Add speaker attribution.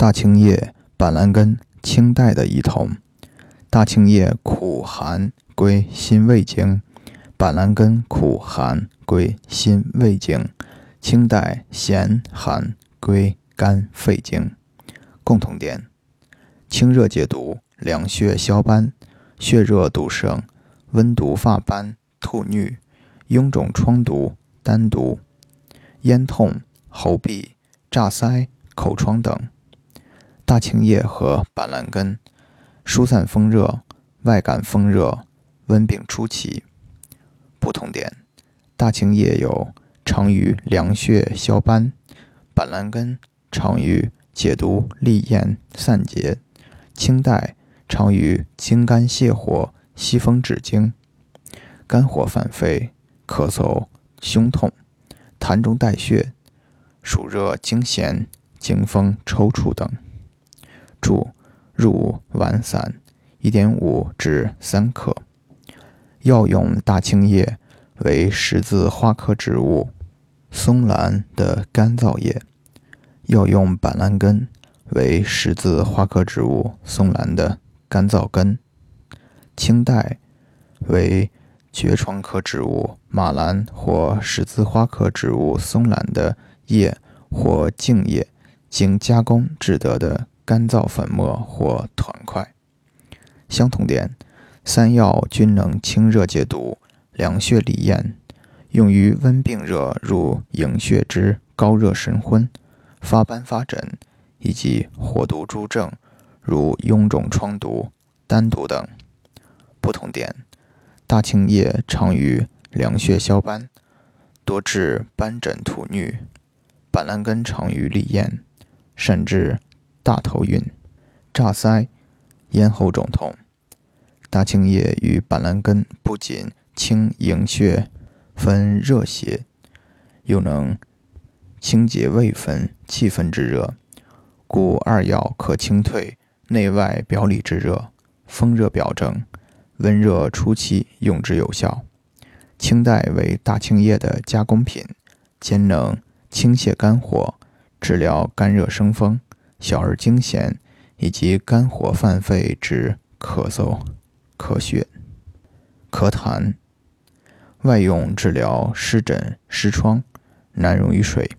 Speaker 1: 大青叶、板蓝根，清代的一同。大青叶苦寒，归心胃经；板蓝根苦寒，归心胃经。清代咸寒，归肝肺经。共同点：清热解毒，凉血消斑，血热堵盛，温毒发斑、吐衄、臃肿疮毒、丹毒、咽痛、喉痹、炸腮、口疮等。大青叶和板蓝根，疏散风热，外感风热，温病初期。不同点：大青叶有常于凉血消斑，板蓝根常于解毒利咽散结。清代常于清肝泻火、息风止惊。肝火犯肺，咳嗽、胸痛、痰中带血、暑热惊痫、惊风抽搐等。注：入丸散，一点五至三克。药用大青叶为十字花科植物松兰的干燥叶，药用板蓝根为十字花科植物松兰的干燥根。清代为爵床科植物马兰或十字花科植物松兰的叶或茎叶，经加工制得的。干燥粉末或团块。相同点：三药均能清热解毒、凉血利咽，用于温病热入营血之高热神昏、发斑发疹以及火毒诸症，如臃肿疮毒、丹毒等。不同点：大青叶常于凉血消斑，多治斑疹吐衄；板蓝根常于利咽，甚至。大头晕、炸腮、咽喉肿痛。大青叶与板蓝根不仅清营血、分热邪，又能清洁胃分、气分之热，故二药可清退内外表里之热、风热表症，温热初期用之有效。清代为大青叶的加工品，兼能清泻肝火，治疗肝热生风。小儿惊痫以及肝火犯肺之咳嗽、咳血、咳痰，外用治疗湿疹、湿疮，难溶于水。